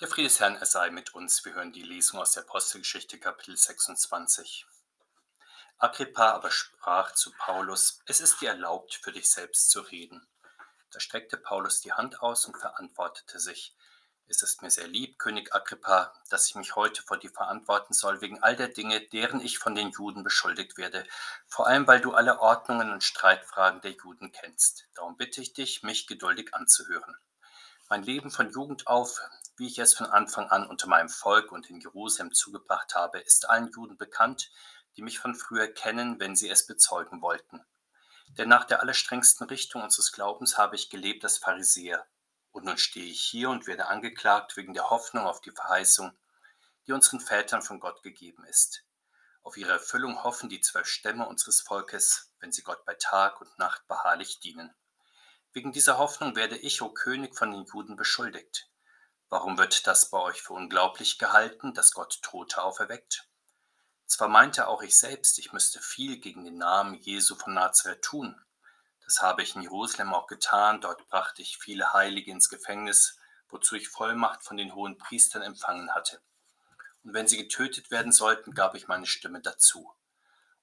Der Friede sei mit uns. Wir hören die Lesung aus der Apostelgeschichte Kapitel 26. Agrippa aber sprach zu Paulus, es ist dir erlaubt, für dich selbst zu reden. Da streckte Paulus die Hand aus und verantwortete sich, es ist mir sehr lieb, König Agrippa, dass ich mich heute vor dir verantworten soll wegen all der Dinge, deren ich von den Juden beschuldigt werde, vor allem weil du alle Ordnungen und Streitfragen der Juden kennst. Darum bitte ich dich, mich geduldig anzuhören. Mein Leben von Jugend auf, wie ich es von Anfang an unter meinem Volk und in Jerusalem zugebracht habe, ist allen Juden bekannt, die mich von früher kennen, wenn sie es bezeugen wollten. Denn nach der allerstrengsten Richtung unseres Glaubens habe ich gelebt als Pharisäer. Und nun stehe ich hier und werde angeklagt wegen der Hoffnung auf die Verheißung, die unseren Vätern von Gott gegeben ist. Auf ihre Erfüllung hoffen die zwölf Stämme unseres Volkes, wenn sie Gott bei Tag und Nacht beharrlich dienen. Wegen dieser Hoffnung werde ich, o König, von den Juden beschuldigt. Warum wird das bei euch für unglaublich gehalten, dass Gott Tote auferweckt? Zwar meinte auch ich selbst, ich müsste viel gegen den Namen Jesu von Nazareth tun. Das habe ich in Jerusalem auch getan, dort brachte ich viele Heilige ins Gefängnis, wozu ich Vollmacht von den hohen Priestern empfangen hatte. Und wenn sie getötet werden sollten, gab ich meine Stimme dazu.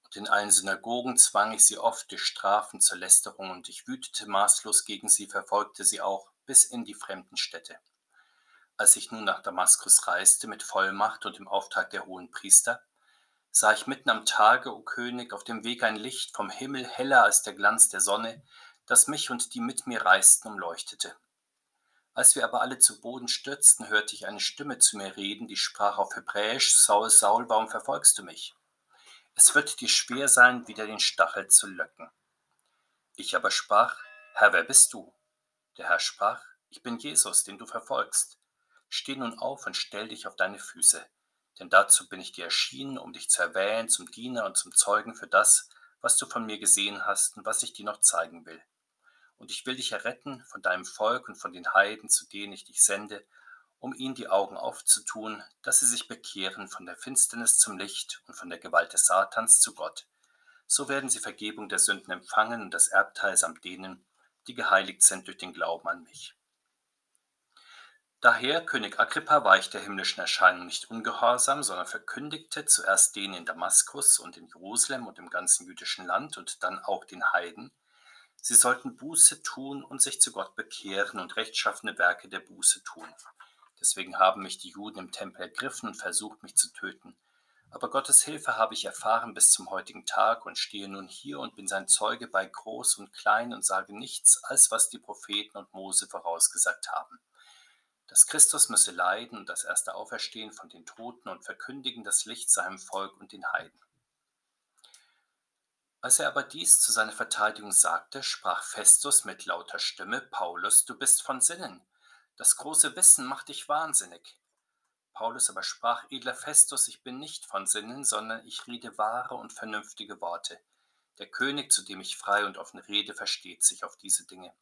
Und in allen Synagogen zwang ich sie oft durch Strafen zur Lästerung, und ich wütete maßlos gegen sie, verfolgte sie auch bis in die fremden Städte. Als ich nun nach Damaskus reiste mit Vollmacht und im Auftrag der hohen Priester, sah ich mitten am Tage, o König, auf dem Weg ein Licht vom Himmel heller als der Glanz der Sonne, das mich und die mit mir reisten umleuchtete. Als wir aber alle zu Boden stürzten, hörte ich eine Stimme zu mir reden, die sprach auf Hebräisch, Saul, Saul, warum verfolgst du mich? Es wird dir schwer sein, wieder den Stachel zu löcken. Ich aber sprach, Herr, wer bist du? Der Herr sprach, ich bin Jesus, den du verfolgst. Steh nun auf und stell dich auf deine Füße, denn dazu bin ich dir erschienen, um dich zu erwählen zum Diener und zum Zeugen für das, was du von mir gesehen hast und was ich dir noch zeigen will. Und ich will dich erretten von deinem Volk und von den Heiden, zu denen ich dich sende, um ihnen die Augen aufzutun, dass sie sich bekehren von der Finsternis zum Licht und von der Gewalt des Satans zu Gott. So werden sie Vergebung der Sünden empfangen und das Erbteil samt denen, die geheiligt sind durch den Glauben an mich. Daher, König Agrippa war ich der himmlischen Erscheinung nicht ungehorsam, sondern verkündigte zuerst denen in Damaskus und in Jerusalem und im ganzen jüdischen Land und dann auch den Heiden, sie sollten Buße tun und sich zu Gott bekehren und rechtschaffene Werke der Buße tun. Deswegen haben mich die Juden im Tempel ergriffen und versucht, mich zu töten. Aber Gottes Hilfe habe ich erfahren bis zum heutigen Tag und stehe nun hier und bin sein Zeuge bei Groß und Klein und sage nichts, als was die Propheten und Mose vorausgesagt haben. Dass Christus müsse leiden und das erste Auferstehen von den Toten und verkündigen das Licht seinem Volk und den Heiden. Als er aber dies zu seiner Verteidigung sagte, sprach Festus mit lauter Stimme, Paulus, du bist von Sinnen, das große Wissen macht dich wahnsinnig. Paulus aber sprach, edler Festus, ich bin nicht von Sinnen, sondern ich rede wahre und vernünftige Worte. Der König, zu dem ich frei und offen rede, versteht sich auf diese Dinge.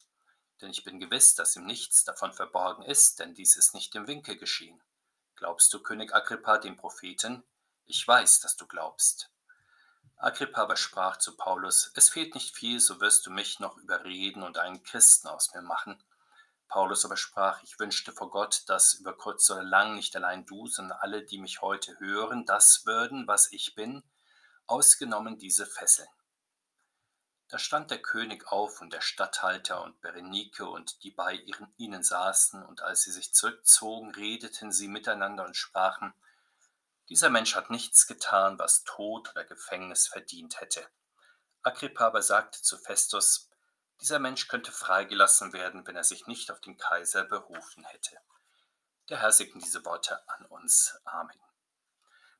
Denn ich bin gewiss, dass ihm nichts davon verborgen ist, denn dies ist nicht im Winkel geschehen. Glaubst du, König Agrippa, dem Propheten? Ich weiß, dass du glaubst. Agrippa aber sprach zu Paulus, es fehlt nicht viel, so wirst du mich noch überreden und einen Christen aus mir machen. Paulus aber sprach, ich wünschte vor Gott, dass über kurz oder lang nicht allein du, sondern alle, die mich heute hören, das würden, was ich bin, ausgenommen diese Fesseln. Da stand der König auf und der Statthalter und Berenike und die bei ihren, ihnen saßen, und als sie sich zurückzogen, redeten sie miteinander und sprachen, dieser Mensch hat nichts getan, was Tod oder Gefängnis verdient hätte. Agrippa aber sagte zu Festus, dieser Mensch könnte freigelassen werden, wenn er sich nicht auf den Kaiser berufen hätte. Der Herr segne diese Worte an uns. Amen.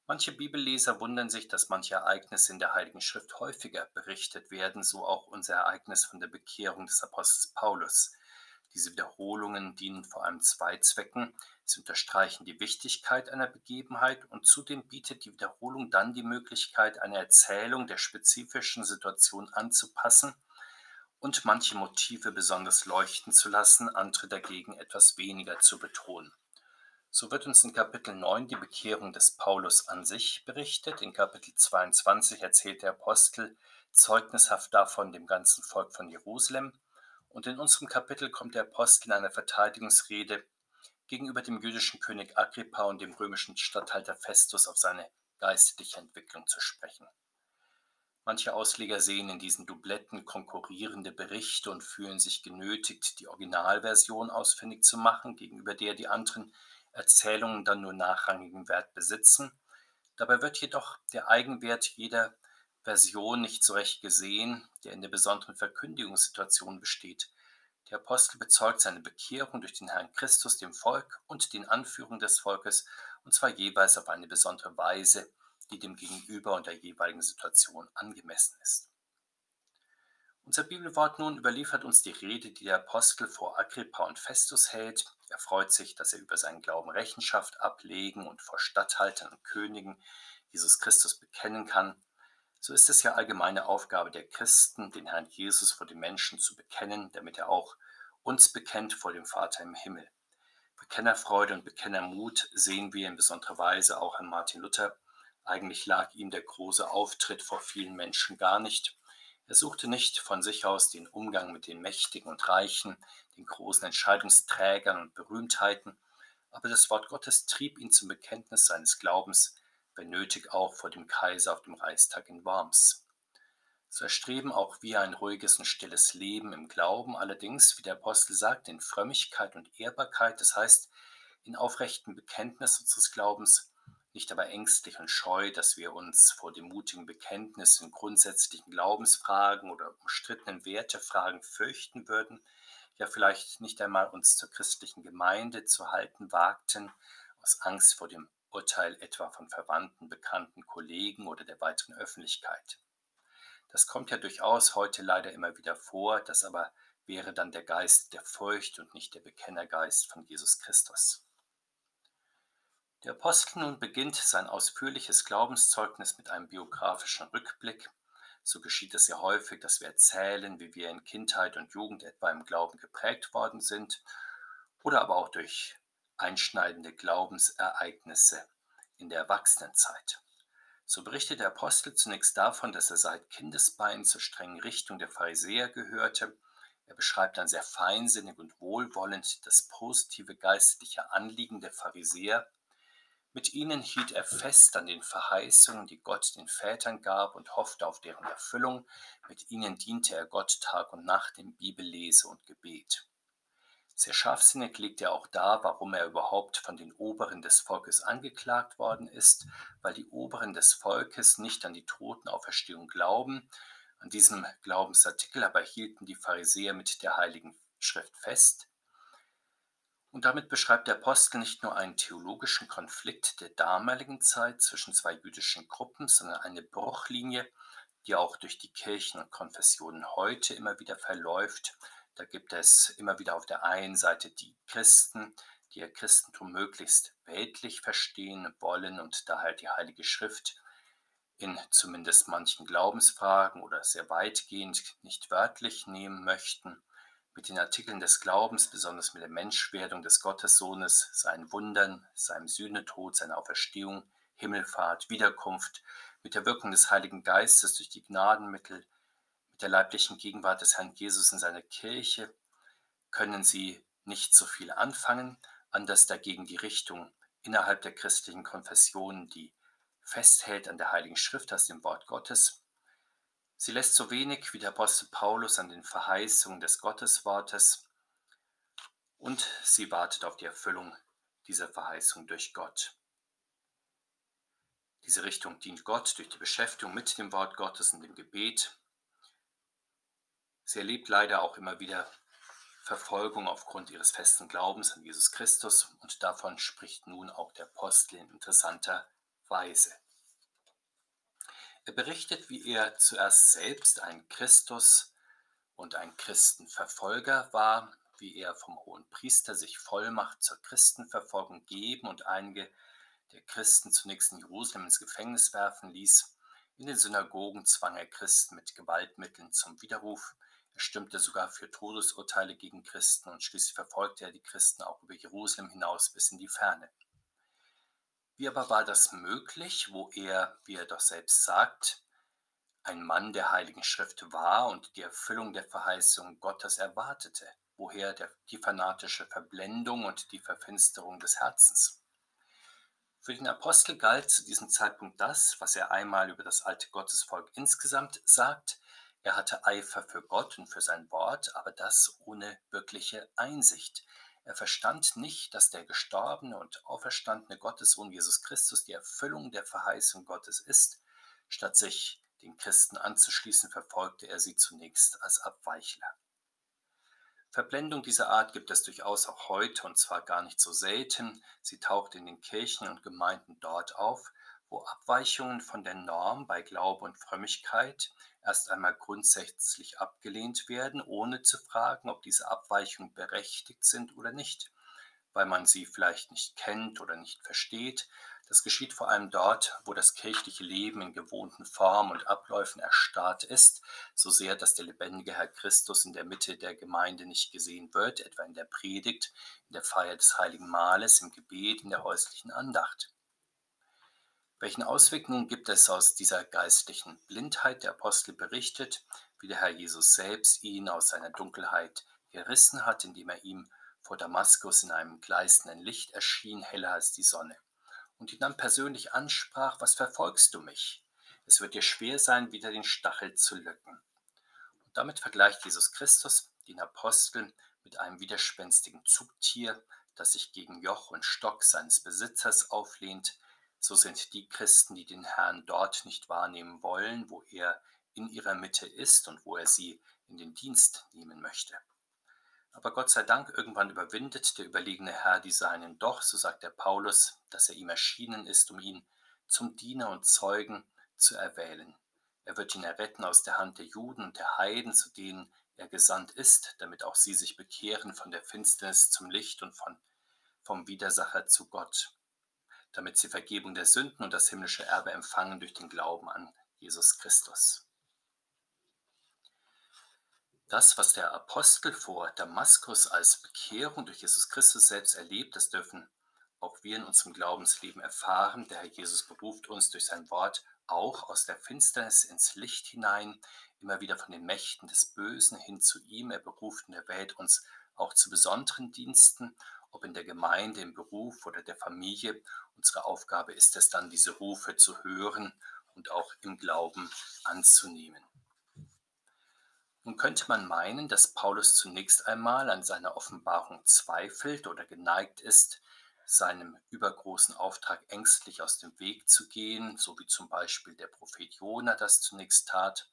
Manche Bibelleser wundern sich, dass manche Ereignisse in der Heiligen Schrift häufiger berichtet werden, so auch unser Ereignis von der Bekehrung des Apostels Paulus. Diese Wiederholungen dienen vor allem zwei Zwecken. Sie unterstreichen die Wichtigkeit einer Begebenheit und zudem bietet die Wiederholung dann die Möglichkeit, eine Erzählung der spezifischen Situation anzupassen und manche Motive besonders leuchten zu lassen, andere dagegen etwas weniger zu betonen. So wird uns in Kapitel 9 die Bekehrung des Paulus an sich berichtet. In Kapitel 22 erzählt der Apostel zeugnishaft davon dem ganzen Volk von Jerusalem. Und in unserem Kapitel kommt der Apostel in einer Verteidigungsrede gegenüber dem jüdischen König Agrippa und dem römischen Statthalter Festus auf seine geistliche Entwicklung zu sprechen. Manche Ausleger sehen in diesen Dubletten konkurrierende Berichte und fühlen sich genötigt, die Originalversion ausfindig zu machen, gegenüber der die anderen Erzählungen dann nur nachrangigen Wert besitzen. Dabei wird jedoch der Eigenwert jeder Version nicht so recht gesehen, der in der besonderen Verkündigungssituation besteht. Der Apostel bezeugt seine Bekehrung durch den Herrn Christus dem Volk und den Anführung des Volkes, und zwar jeweils auf eine besondere Weise, die dem Gegenüber und der jeweiligen Situation angemessen ist. Unser Bibelwort nun überliefert uns die Rede, die der Apostel vor Agrippa und Festus hält. Er freut sich, dass er über seinen Glauben Rechenschaft ablegen und vor Statthaltern und Königen Jesus Christus bekennen kann. So ist es ja allgemeine Aufgabe der Christen, den Herrn Jesus vor den Menschen zu bekennen, damit er auch uns bekennt vor dem Vater im Himmel. Bekennerfreude und Bekennermut sehen wir in besonderer Weise auch an Martin Luther. Eigentlich lag ihm der große Auftritt vor vielen Menschen gar nicht. Er suchte nicht von sich aus den Umgang mit den Mächtigen und Reichen, den großen Entscheidungsträgern und Berühmtheiten, aber das Wort Gottes trieb ihn zum Bekenntnis seines Glaubens, wenn nötig auch vor dem Kaiser auf dem Reichstag in Worms. So erstreben auch wir ein ruhiges und stilles Leben im Glauben, allerdings, wie der Apostel sagt, in Frömmigkeit und Ehrbarkeit, das heißt in aufrechtem Bekenntnis unseres Glaubens, nicht aber ängstlich und scheu, dass wir uns vor dem mutigen Bekenntnis in grundsätzlichen Glaubensfragen oder umstrittenen Wertefragen fürchten würden, ja vielleicht nicht einmal uns zur christlichen Gemeinde zu halten wagten, aus Angst vor dem Urteil etwa von Verwandten, Bekannten, Kollegen oder der weiteren Öffentlichkeit. Das kommt ja durchaus heute leider immer wieder vor, das aber wäre dann der Geist der Furcht und nicht der Bekennergeist von Jesus Christus. Der Apostel nun beginnt sein ausführliches Glaubenszeugnis mit einem biografischen Rückblick. So geschieht es ja häufig, dass wir erzählen, wie wir in Kindheit und Jugend etwa im Glauben geprägt worden sind oder aber auch durch einschneidende Glaubensereignisse in der Erwachsenenzeit. So berichtet der Apostel zunächst davon, dass er seit Kindesbeinen zur strengen Richtung der Pharisäer gehörte. Er beschreibt dann sehr feinsinnig und wohlwollend das positive geistliche Anliegen der Pharisäer mit ihnen hielt er fest an den Verheißungen, die Gott den Vätern gab und hoffte auf deren Erfüllung. Mit ihnen diente er Gott Tag und Nacht in Bibellese und Gebet. Sehr scharfsinnig legt er auch dar, warum er überhaupt von den Oberen des Volkes angeklagt worden ist, weil die Oberen des Volkes nicht an die Totenauferstehung glauben. An diesem Glaubensartikel aber hielten die Pharisäer mit der Heiligen Schrift fest. Und damit beschreibt der Apostel nicht nur einen theologischen Konflikt der damaligen Zeit zwischen zwei jüdischen Gruppen, sondern eine Bruchlinie, die auch durch die Kirchen und Konfessionen heute immer wieder verläuft. Da gibt es immer wieder auf der einen Seite die Christen, die ihr Christentum möglichst weltlich verstehen wollen und daher die Heilige Schrift in zumindest manchen Glaubensfragen oder sehr weitgehend nicht wörtlich nehmen möchten mit den Artikeln des Glaubens, besonders mit der Menschwerdung des Gottessohnes, seinen Wundern, seinem Sühnetod, seiner Auferstehung, Himmelfahrt, Wiederkunft, mit der Wirkung des Heiligen Geistes durch die Gnadenmittel, mit der leiblichen Gegenwart des Herrn Jesus in seiner Kirche, können sie nicht so viel anfangen, anders dagegen die Richtung innerhalb der christlichen Konfession, die festhält an der Heiligen Schrift, aus dem Wort Gottes, Sie lässt so wenig wie der Apostel Paulus an den Verheißungen des Gotteswortes und sie wartet auf die Erfüllung dieser Verheißung durch Gott. Diese Richtung dient Gott durch die Beschäftigung mit dem Wort Gottes und dem Gebet. Sie erlebt leider auch immer wieder Verfolgung aufgrund ihres festen Glaubens an Jesus Christus und davon spricht nun auch der Apostel in interessanter Weise. Er berichtet, wie er zuerst selbst ein Christus und ein Christenverfolger war, wie er vom hohen Priester sich Vollmacht zur Christenverfolgung geben und einige der Christen zunächst in Jerusalem ins Gefängnis werfen ließ. In den Synagogen zwang er Christen mit Gewaltmitteln zum Widerruf. Er stimmte sogar für Todesurteile gegen Christen und schließlich verfolgte er die Christen auch über Jerusalem hinaus bis in die Ferne. Wie aber war das möglich, wo er, wie er doch selbst sagt, ein Mann der Heiligen Schrift war und die Erfüllung der Verheißung Gottes erwartete? woher der, die fanatische Verblendung und die Verfinsterung des Herzens? Für den Apostel galt zu diesem Zeitpunkt das, was er einmal über das alte Gottesvolk insgesamt sagt. Er hatte Eifer für Gott und für sein Wort, aber das ohne wirkliche Einsicht. Er verstand nicht, dass der gestorbene und auferstandene Gottessohn Jesus Christus die Erfüllung der Verheißung Gottes ist. Statt sich den Christen anzuschließen, verfolgte er sie zunächst als Abweichler. Verblendung dieser Art gibt es durchaus auch heute und zwar gar nicht so selten. Sie taucht in den Kirchen und Gemeinden dort auf, wo Abweichungen von der Norm bei Glaube und Frömmigkeit erst einmal grundsätzlich abgelehnt werden, ohne zu fragen, ob diese Abweichungen berechtigt sind oder nicht, weil man sie vielleicht nicht kennt oder nicht versteht, das geschieht vor allem dort, wo das kirchliche Leben in gewohnten Formen und Abläufen erstarrt ist, so sehr, dass der lebendige Herr Christus in der Mitte der Gemeinde nicht gesehen wird, etwa in der Predigt, in der Feier des heiligen Mahles, im Gebet, in der häuslichen Andacht. Welchen Ausweg nun gibt es aus dieser geistlichen Blindheit? Der Apostel berichtet, wie der Herr Jesus selbst ihn aus seiner Dunkelheit gerissen hat, indem er ihm vor Damaskus in einem gleißenden Licht erschien, heller als die Sonne und ihn dann persönlich ansprach, was verfolgst du mich? Es wird dir schwer sein, wieder den Stachel zu löcken. Und damit vergleicht Jesus Christus den Apostel mit einem widerspenstigen Zugtier, das sich gegen Joch und Stock seines Besitzers auflehnt. So sind die Christen, die den Herrn dort nicht wahrnehmen wollen, wo er in ihrer Mitte ist und wo er sie in den Dienst nehmen möchte. Aber Gott sei Dank, irgendwann überwindet der überlegene Herr die Seinen doch, so sagt der Paulus, dass er ihm erschienen ist, um ihn zum Diener und Zeugen zu erwählen. Er wird ihn erretten aus der Hand der Juden und der Heiden, zu denen er gesandt ist, damit auch sie sich bekehren von der Finsternis zum Licht und von, vom Widersacher zu Gott, damit sie Vergebung der Sünden und das himmlische Erbe empfangen durch den Glauben an Jesus Christus. Das, was der Apostel vor Damaskus als Bekehrung durch Jesus Christus selbst erlebt, das dürfen auch wir in unserem Glaubensleben erfahren. Der Herr Jesus beruft uns durch sein Wort auch aus der Finsternis ins Licht hinein, immer wieder von den Mächten des Bösen hin zu ihm. Er beruft und erwählt uns auch zu besonderen Diensten, ob in der Gemeinde, im Beruf oder der Familie. Unsere Aufgabe ist es dann, diese Rufe zu hören und auch im Glauben anzunehmen. Nun könnte man meinen, dass Paulus zunächst einmal an seiner Offenbarung zweifelt oder geneigt ist, seinem übergroßen Auftrag ängstlich aus dem Weg zu gehen, so wie zum Beispiel der Prophet Jona das zunächst tat,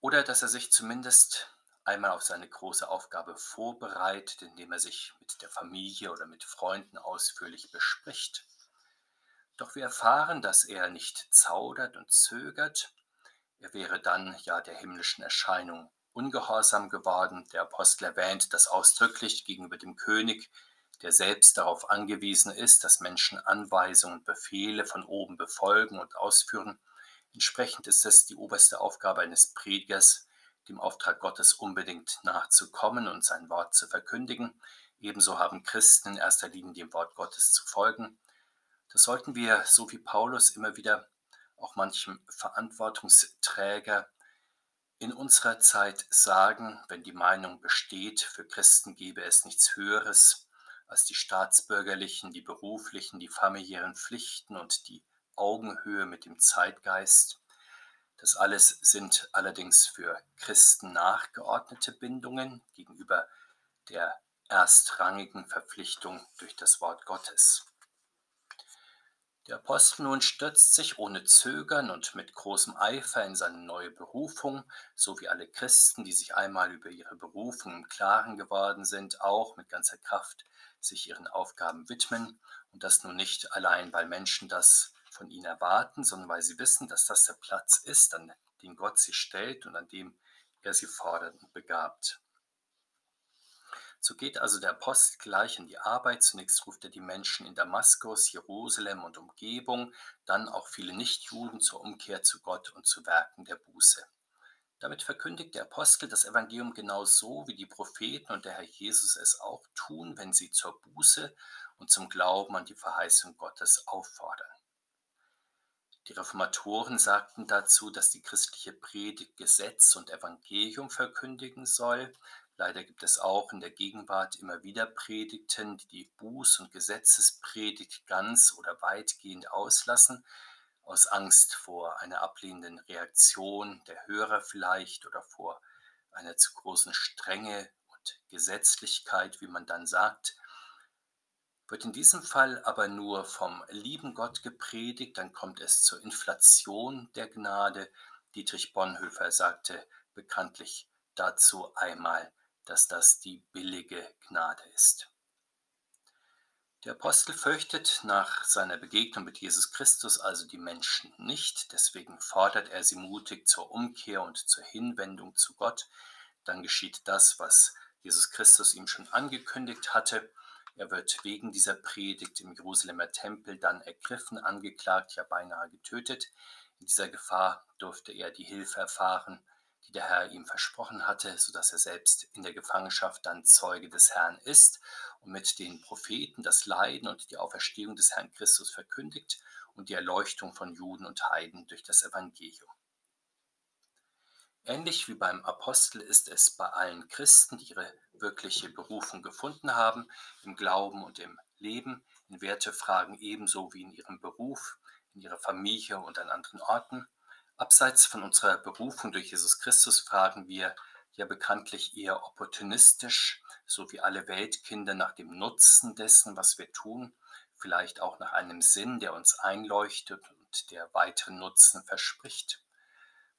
oder dass er sich zumindest einmal auf seine große Aufgabe vorbereitet, indem er sich mit der Familie oder mit Freunden ausführlich bespricht. Doch wir erfahren, dass er nicht zaudert und zögert, er wäre dann ja der himmlischen Erscheinung ungehorsam geworden. Der Apostel erwähnt das ausdrücklich gegenüber dem König, der selbst darauf angewiesen ist, dass Menschen Anweisungen und Befehle von oben befolgen und ausführen. Entsprechend ist es die oberste Aufgabe eines Predigers, dem Auftrag Gottes unbedingt nachzukommen und sein Wort zu verkündigen. Ebenso haben Christen in erster Linie dem Wort Gottes zu folgen. Das sollten wir, so wie Paulus, immer wieder auch manchem Verantwortungsträger in unserer Zeit sagen, wenn die Meinung besteht, für Christen gebe es nichts Höheres als die staatsbürgerlichen, die beruflichen, die familiären Pflichten und die Augenhöhe mit dem Zeitgeist. Das alles sind allerdings für Christen nachgeordnete Bindungen gegenüber der erstrangigen Verpflichtung durch das Wort Gottes. Der Apostel nun stürzt sich ohne Zögern und mit großem Eifer in seine neue Berufung, so wie alle Christen, die sich einmal über ihre Berufung im Klaren geworden sind, auch mit ganzer Kraft sich ihren Aufgaben widmen und das nun nicht allein, weil Menschen das von ihnen erwarten, sondern weil sie wissen, dass das der Platz ist, an den Gott sie stellt und an dem er sie fordert und begabt. So geht also der Apostel gleich in die Arbeit. Zunächst ruft er die Menschen in Damaskus, Jerusalem und Umgebung, dann auch viele Nichtjuden zur Umkehr zu Gott und zu Werken der Buße. Damit verkündigt der Apostel das Evangelium genau so, wie die Propheten und der Herr Jesus es auch tun, wenn sie zur Buße und zum Glauben an die Verheißung Gottes auffordern. Die Reformatoren sagten dazu, dass die christliche Predigt Gesetz und Evangelium verkündigen soll, Leider gibt es auch in der Gegenwart immer wieder Predigten, die die Buß- und Gesetzespredigt ganz oder weitgehend auslassen, aus Angst vor einer ablehnenden Reaktion der Hörer vielleicht oder vor einer zu großen Strenge und Gesetzlichkeit, wie man dann sagt. Wird in diesem Fall aber nur vom lieben Gott gepredigt, dann kommt es zur Inflation der Gnade. Dietrich Bonhoeffer sagte bekanntlich dazu einmal, dass das die billige Gnade ist. Der Apostel fürchtet nach seiner Begegnung mit Jesus Christus also die Menschen nicht, deswegen fordert er sie mutig zur Umkehr und zur Hinwendung zu Gott. Dann geschieht das, was Jesus Christus ihm schon angekündigt hatte. Er wird wegen dieser Predigt im Jerusalemer Tempel dann ergriffen, angeklagt, ja beinahe getötet. In dieser Gefahr durfte er die Hilfe erfahren, die der Herr ihm versprochen hatte, sodass er selbst in der Gefangenschaft dann Zeuge des Herrn ist und mit den Propheten das Leiden und die Auferstehung des Herrn Christus verkündigt und die Erleuchtung von Juden und Heiden durch das Evangelium. Ähnlich wie beim Apostel ist es bei allen Christen, die ihre wirkliche Berufung gefunden haben, im Glauben und im Leben, in Wertefragen ebenso wie in ihrem Beruf, in ihrer Familie und an anderen Orten. Abseits von unserer Berufung durch Jesus Christus fragen wir ja bekanntlich eher opportunistisch, so wie alle Weltkinder nach dem Nutzen dessen, was wir tun, vielleicht auch nach einem Sinn, der uns einleuchtet und der weiteren Nutzen verspricht.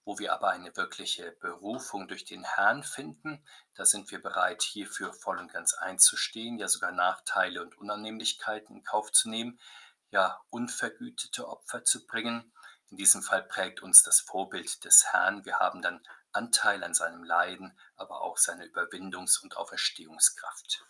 Wo wir aber eine wirkliche Berufung durch den Herrn finden, da sind wir bereit, hierfür voll und ganz einzustehen, ja sogar Nachteile und Unannehmlichkeiten in Kauf zu nehmen, ja unvergütete Opfer zu bringen. In diesem Fall prägt uns das Vorbild des Herrn. Wir haben dann Anteil an seinem Leiden, aber auch seine Überwindungs- und Auferstehungskraft.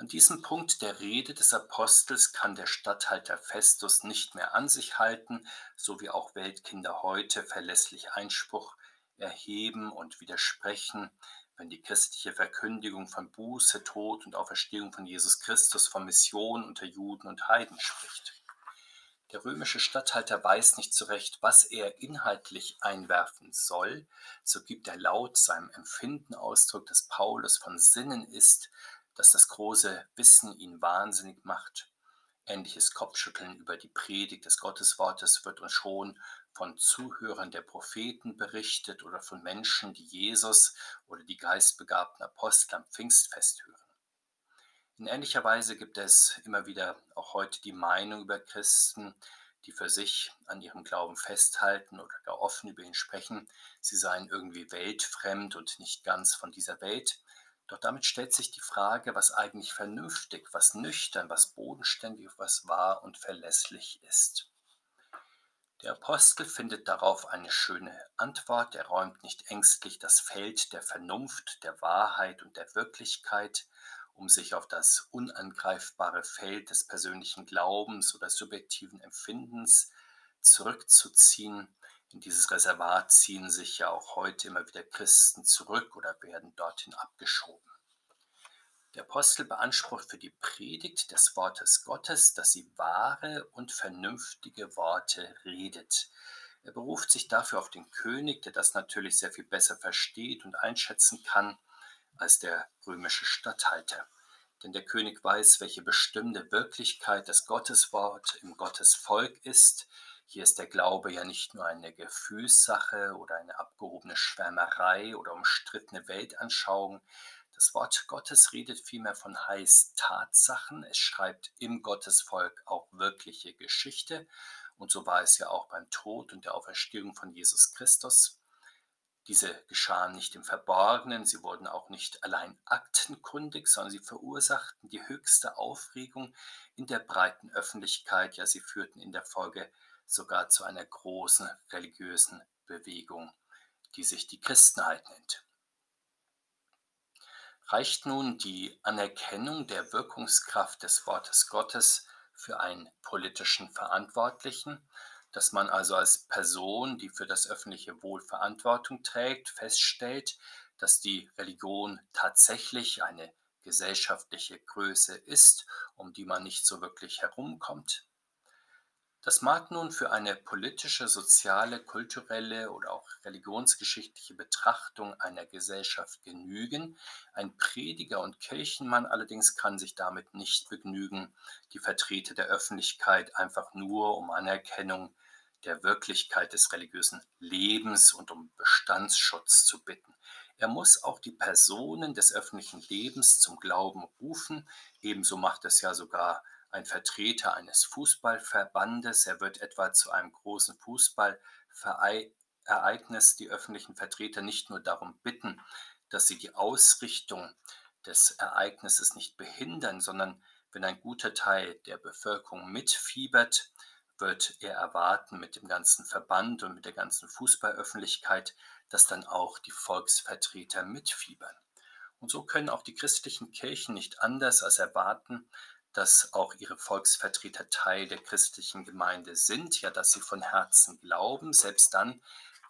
An diesem Punkt der Rede des Apostels kann der Statthalter Festus nicht mehr an sich halten, so wie auch Weltkinder heute verlässlich Einspruch erheben und widersprechen, wenn die christliche Verkündigung von Buße, Tod und Auferstehung von Jesus Christus, von Mission unter Juden und Heiden spricht. Der römische Statthalter weiß nicht zurecht, was er inhaltlich einwerfen soll, so gibt er laut seinem Empfinden Ausdruck, dass Paulus von Sinnen ist, dass das große Wissen ihn wahnsinnig macht. Ähnliches Kopfschütteln über die Predigt des Gotteswortes wird uns schon von Zuhörern der Propheten berichtet oder von Menschen, die Jesus oder die geistbegabten Apostel am Pfingstfest hören. In ähnlicher Weise gibt es immer wieder auch heute die Meinung über Christen, die für sich an ihrem Glauben festhalten oder gar offen über ihn sprechen, sie seien irgendwie weltfremd und nicht ganz von dieser Welt. Doch damit stellt sich die Frage, was eigentlich vernünftig, was nüchtern, was bodenständig, was wahr und verlässlich ist. Der Apostel findet darauf eine schöne Antwort. Er räumt nicht ängstlich das Feld der Vernunft, der Wahrheit und der Wirklichkeit, um sich auf das unangreifbare Feld des persönlichen Glaubens oder subjektiven Empfindens zurückzuziehen. In dieses Reservat ziehen sich ja auch heute immer wieder Christen zurück oder werden dorthin abgeschoben. Der Apostel beansprucht für die Predigt des Wortes Gottes, dass sie wahre und vernünftige Worte redet. Er beruft sich dafür auf den König, der das natürlich sehr viel besser versteht und einschätzen kann als der römische Statthalter. Denn der König weiß, welche bestimmte Wirklichkeit das Gotteswort im Gottesvolk ist, hier ist der Glaube ja nicht nur eine Gefühlssache oder eine abgehobene Schwärmerei oder umstrittene Weltanschauung. Das Wort Gottes redet vielmehr von heiß Tatsachen. Es schreibt im Gottesvolk auch wirkliche Geschichte. Und so war es ja auch beim Tod und der Auferstehung von Jesus Christus. Diese geschahen nicht im Verborgenen, sie wurden auch nicht allein aktenkundig, sondern sie verursachten die höchste Aufregung in der breiten Öffentlichkeit, ja sie führten in der Folge sogar zu einer großen religiösen Bewegung, die sich die Christenheit nennt. Reicht nun die Anerkennung der Wirkungskraft des Wortes Gottes für einen politischen Verantwortlichen, dass man also als Person, die für das öffentliche Wohl Verantwortung trägt, feststellt, dass die Religion tatsächlich eine gesellschaftliche Größe ist, um die man nicht so wirklich herumkommt? Das mag nun für eine politische, soziale, kulturelle oder auch religionsgeschichtliche Betrachtung einer Gesellschaft genügen, ein Prediger und Kirchenmann allerdings kann sich damit nicht begnügen, die Vertreter der Öffentlichkeit einfach nur um Anerkennung der Wirklichkeit des religiösen Lebens und um Bestandsschutz zu bitten. Er muss auch die Personen des öffentlichen Lebens zum Glauben rufen. Ebenso macht es ja sogar ein Vertreter eines Fußballverbandes. Er wird etwa zu einem großen Fußballereignis die öffentlichen Vertreter nicht nur darum bitten, dass sie die Ausrichtung des Ereignisses nicht behindern, sondern wenn ein guter Teil der Bevölkerung mitfiebert, wird er erwarten mit dem ganzen Verband und mit der ganzen Fußballöffentlichkeit, dass dann auch die Volksvertreter mitfiebern. Und so können auch die christlichen Kirchen nicht anders als erwarten, dass auch ihre Volksvertreter Teil der christlichen Gemeinde sind, ja, dass sie von Herzen glauben, selbst dann,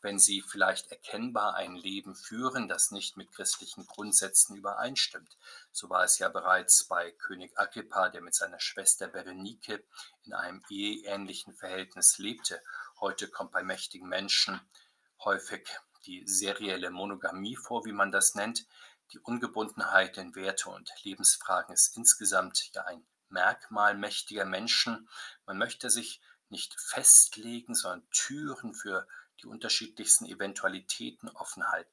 wenn sie vielleicht erkennbar ein Leben führen, das nicht mit christlichen Grundsätzen übereinstimmt. So war es ja bereits bei König Agrippa, der mit seiner Schwester Berenike in einem eheähnlichen Verhältnis lebte. Heute kommt bei mächtigen Menschen häufig die serielle Monogamie vor, wie man das nennt. Die Ungebundenheit in Werte und Lebensfragen ist insgesamt ja ein Merkmal mächtiger Menschen. Man möchte sich nicht festlegen, sondern Türen für die unterschiedlichsten Eventualitäten offen halten.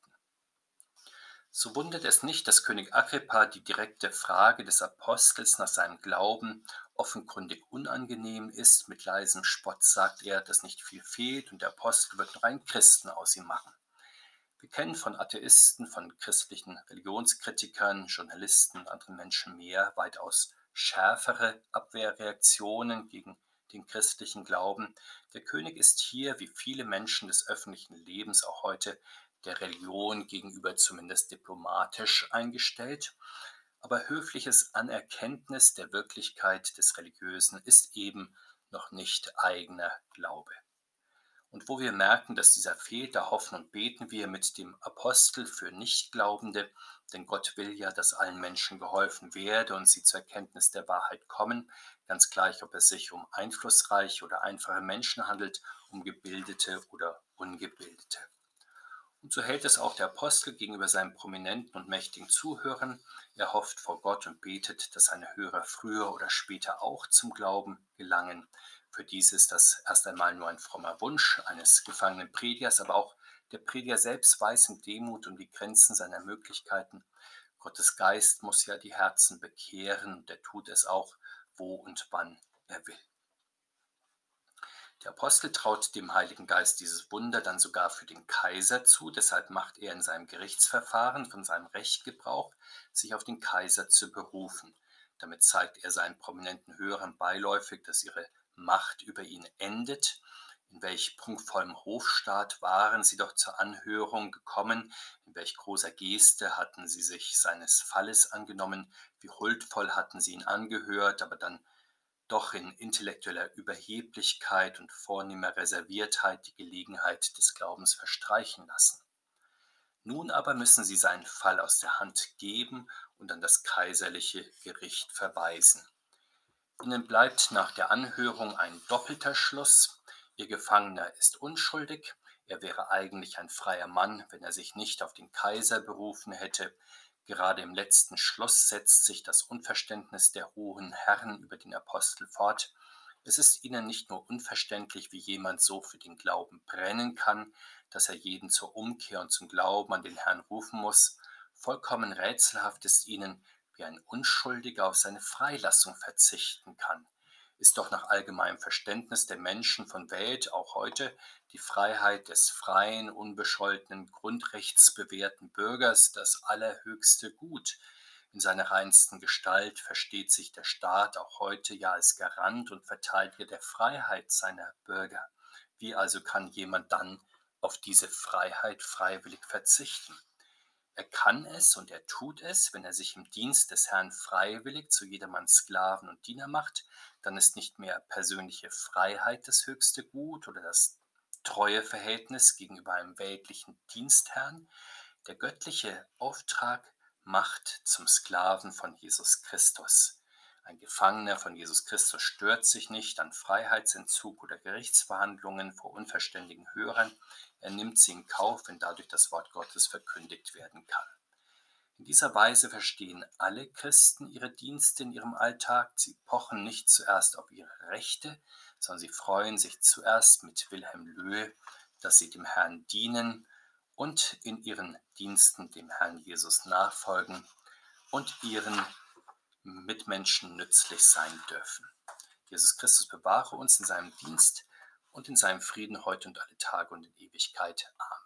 So wundert es nicht, dass König Agrippa die direkte Frage des Apostels nach seinem Glauben offenkundig unangenehm ist. Mit leisem Spott sagt er, dass nicht viel fehlt und der Apostel wird noch einen Christen aus ihm machen. Wir kennen von Atheisten, von christlichen Religionskritikern, Journalisten und anderen Menschen mehr weitaus schärfere Abwehrreaktionen gegen den christlichen Glauben. Der König ist hier, wie viele Menschen des öffentlichen Lebens auch heute, der Religion gegenüber zumindest diplomatisch eingestellt. Aber höfliches Anerkenntnis der Wirklichkeit des Religiösen ist eben noch nicht eigener Glaube. Und wo wir merken, dass dieser fehlt, da hoffen und beten wir mit dem Apostel für Nichtglaubende, denn Gott will ja, dass allen Menschen geholfen werde und sie zur Erkenntnis der Wahrheit kommen, ganz gleich, ob es sich um einflussreiche oder einfache Menschen handelt, um gebildete oder ungebildete. Und so hält es auch der Apostel gegenüber seinen prominenten und mächtigen Zuhörern. Er hofft vor Gott und betet, dass seine Hörer früher oder später auch zum Glauben gelangen. Für dies ist das erst einmal nur ein frommer Wunsch eines gefangenen Predigers, aber auch der Prediger selbst weiß in Demut um die Grenzen seiner Möglichkeiten. Gottes Geist muss ja die Herzen bekehren und er tut es auch, wo und wann er will. Der Apostel traut dem Heiligen Geist dieses Wunder dann sogar für den Kaiser zu, deshalb macht er in seinem Gerichtsverfahren von seinem Recht Gebrauch, sich auf den Kaiser zu berufen. Damit zeigt er seinen prominenten Hörern beiläufig, dass ihre Macht über ihn endet. In welch prunkvollem Hofstaat waren sie doch zur Anhörung gekommen, in welch großer Geste hatten sie sich seines Falles angenommen, wie huldvoll hatten sie ihn angehört, aber dann doch in intellektueller Überheblichkeit und vornehmer Reserviertheit die Gelegenheit des Glaubens verstreichen lassen. Nun aber müssen sie seinen Fall aus der Hand geben und an das kaiserliche Gericht verweisen. Ihnen bleibt nach der Anhörung ein doppelter Schluss. Ihr Gefangener ist unschuldig. Er wäre eigentlich ein freier Mann, wenn er sich nicht auf den Kaiser berufen hätte. Gerade im letzten Schluss setzt sich das Unverständnis der hohen Herren über den Apostel fort. Es ist ihnen nicht nur unverständlich, wie jemand so für den Glauben brennen kann, dass er jeden zur Umkehr und zum Glauben an den Herrn rufen muss. Vollkommen rätselhaft ist ihnen, wie ein Unschuldiger auf seine Freilassung verzichten kann, ist doch nach allgemeinem Verständnis der Menschen von Welt auch heute die Freiheit des freien, unbescholtenen, grundrechtsbewährten Bürgers das allerhöchste Gut. In seiner reinsten Gestalt versteht sich der Staat auch heute ja als Garant und Verteidiger der Freiheit seiner Bürger. Wie also kann jemand dann auf diese Freiheit freiwillig verzichten? Er kann es und er tut es, wenn er sich im Dienst des Herrn freiwillig zu jedermann Sklaven und Diener macht, dann ist nicht mehr persönliche Freiheit das höchste Gut oder das treue Verhältnis gegenüber einem weltlichen Dienstherrn. Der göttliche Auftrag macht zum Sklaven von Jesus Christus. Ein Gefangener von Jesus Christus stört sich nicht an Freiheitsentzug oder Gerichtsverhandlungen vor unverständigen Hörern. Er nimmt sie in Kauf, wenn dadurch das Wort Gottes verkündigt werden kann. In dieser Weise verstehen alle Christen ihre Dienste in ihrem Alltag. Sie pochen nicht zuerst auf ihre Rechte, sondern sie freuen sich zuerst mit Wilhelm Löhe, dass sie dem Herrn dienen und in ihren Diensten dem Herrn Jesus nachfolgen und ihren Mitmenschen nützlich sein dürfen. Jesus Christus bewahre uns in seinem Dienst und in seinem Frieden heute und alle Tage und in Ewigkeit. Amen.